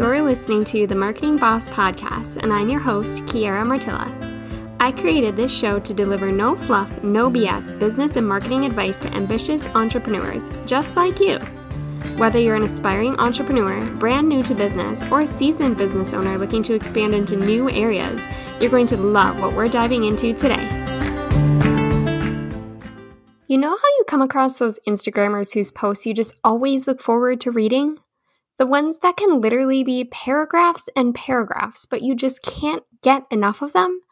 You're listening to the Marketing Boss Podcast, and I'm your host, Kiara Martilla. I created this show to deliver no fluff, no BS business and marketing advice to ambitious entrepreneurs just like you. Whether you're an aspiring entrepreneur, brand new to business, or a seasoned business owner looking to expand into new areas, you're going to love what we're diving into today. You know how you come across those Instagrammers whose posts you just always look forward to reading? The ones that can literally be paragraphs and paragraphs, but you just can't get enough of them?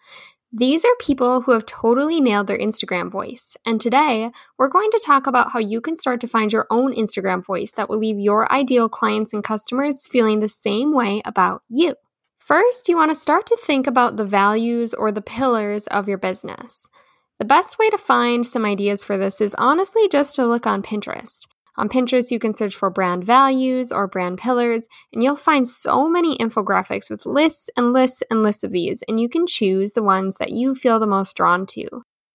These are people who have totally nailed their Instagram voice. And today, we're going to talk about how you can start to find your own Instagram voice that will leave your ideal clients and customers feeling the same way about you. First, you want to start to think about the values or the pillars of your business. The best way to find some ideas for this is honestly just to look on Pinterest. On Pinterest, you can search for brand values or brand pillars, and you'll find so many infographics with lists and lists and lists of these, and you can choose the ones that you feel the most drawn to.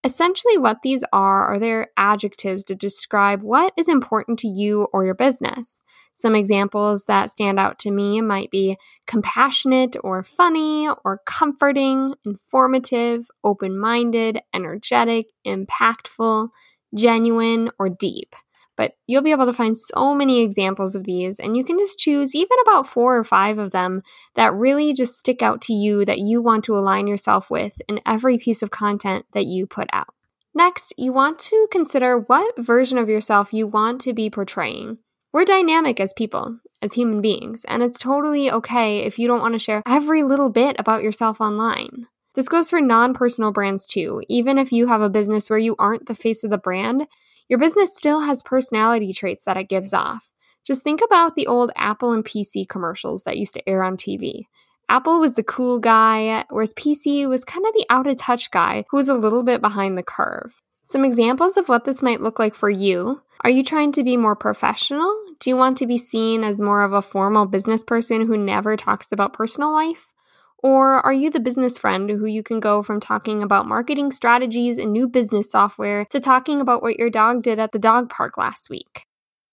Essentially, what these are are their adjectives to describe what is important to you or your business. Some examples that stand out to me might be compassionate or funny or comforting, informative, open minded, energetic, impactful, genuine, or deep. But you'll be able to find so many examples of these, and you can just choose even about four or five of them that really just stick out to you that you want to align yourself with in every piece of content that you put out. Next, you want to consider what version of yourself you want to be portraying. We're dynamic as people, as human beings, and it's totally okay if you don't want to share every little bit about yourself online. This goes for non personal brands too. Even if you have a business where you aren't the face of the brand, your business still has personality traits that it gives off. Just think about the old Apple and PC commercials that used to air on TV. Apple was the cool guy, whereas PC was kind of the out of touch guy who was a little bit behind the curve. Some examples of what this might look like for you are you trying to be more professional? Do you want to be seen as more of a formal business person who never talks about personal life? Or are you the business friend who you can go from talking about marketing strategies and new business software to talking about what your dog did at the dog park last week?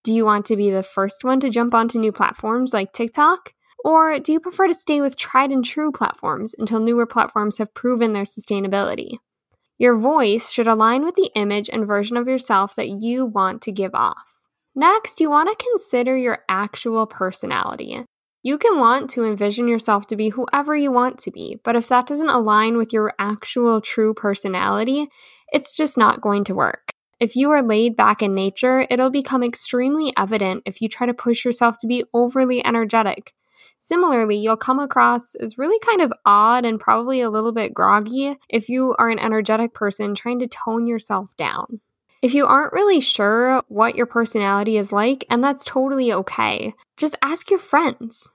Do you want to be the first one to jump onto new platforms like TikTok? Or do you prefer to stay with tried and true platforms until newer platforms have proven their sustainability? Your voice should align with the image and version of yourself that you want to give off. Next, you want to consider your actual personality. You can want to envision yourself to be whoever you want to be, but if that doesn't align with your actual true personality, it's just not going to work. If you are laid back in nature, it'll become extremely evident if you try to push yourself to be overly energetic. Similarly, you'll come across as really kind of odd and probably a little bit groggy if you are an energetic person trying to tone yourself down. If you aren't really sure what your personality is like, and that's totally okay, just ask your friends.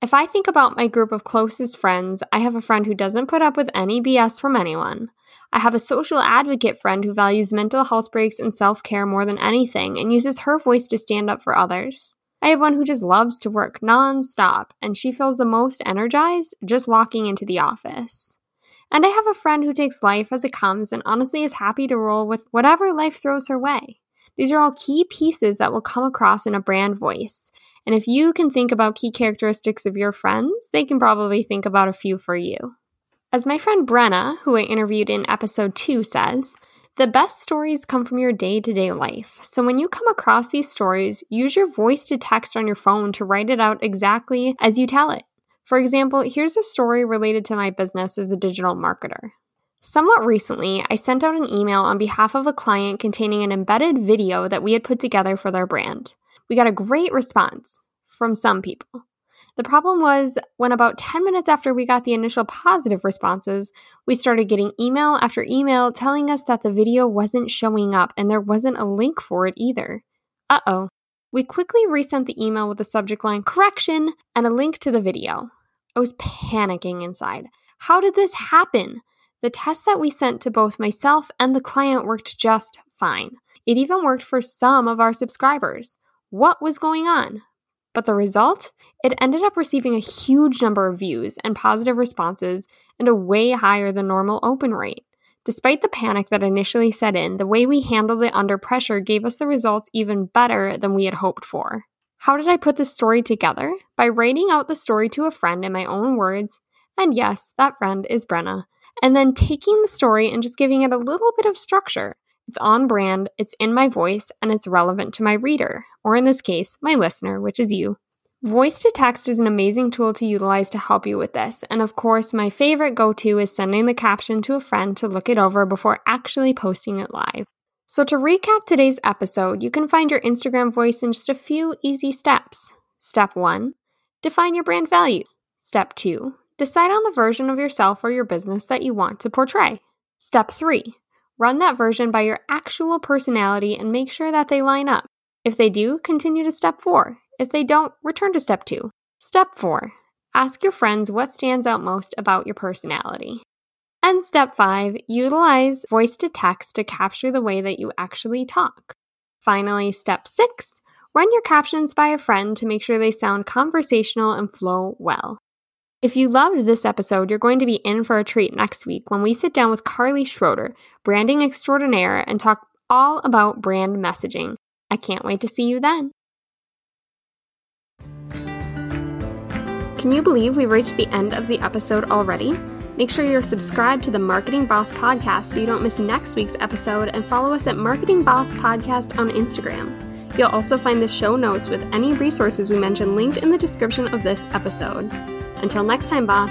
If I think about my group of closest friends, I have a friend who doesn't put up with any BS from anyone. I have a social advocate friend who values mental health breaks and self care more than anything and uses her voice to stand up for others. I have one who just loves to work non-stop and she feels the most energized just walking into the office. And I have a friend who takes life as it comes and honestly is happy to roll with whatever life throws her way. These are all key pieces that will come across in a brand voice. And if you can think about key characteristics of your friends, they can probably think about a few for you. As my friend Brenna, who I interviewed in episode 2, says, the best stories come from your day to day life. So when you come across these stories, use your voice to text on your phone to write it out exactly as you tell it. For example, here's a story related to my business as a digital marketer. Somewhat recently, I sent out an email on behalf of a client containing an embedded video that we had put together for their brand. We got a great response from some people. The problem was when about 10 minutes after we got the initial positive responses, we started getting email after email telling us that the video wasn't showing up and there wasn't a link for it either. Uh oh. We quickly resent the email with the subject line correction and a link to the video. I was panicking inside. How did this happen? The test that we sent to both myself and the client worked just fine. It even worked for some of our subscribers. What was going on? But the result? It ended up receiving a huge number of views and positive responses and a way higher than normal open rate. Despite the panic that initially set in, the way we handled it under pressure gave us the results even better than we had hoped for. How did I put this story together? By writing out the story to a friend in my own words, and yes, that friend is Brenna, and then taking the story and just giving it a little bit of structure. It's on brand, it's in my voice, and it's relevant to my reader, or in this case, my listener, which is you. Voice to text is an amazing tool to utilize to help you with this, and of course, my favorite go to is sending the caption to a friend to look it over before actually posting it live. So, to recap today's episode, you can find your Instagram voice in just a few easy steps. Step 1 Define your brand value. Step 2 Decide on the version of yourself or your business that you want to portray. Step 3 Run that version by your actual personality and make sure that they line up. If they do, continue to step 4. If they don't, return to step 2. Step 4 Ask your friends what stands out most about your personality. And step five, utilize voice to text to capture the way that you actually talk. Finally, step six, run your captions by a friend to make sure they sound conversational and flow well. If you loved this episode, you're going to be in for a treat next week when we sit down with Carly Schroeder, branding extraordinaire, and talk all about brand messaging. I can't wait to see you then. Can you believe we reached the end of the episode already? Make sure you're subscribed to the Marketing Boss Podcast so you don't miss next week's episode and follow us at Marketing Boss Podcast on Instagram. You'll also find the show notes with any resources we mention linked in the description of this episode. Until next time, boss.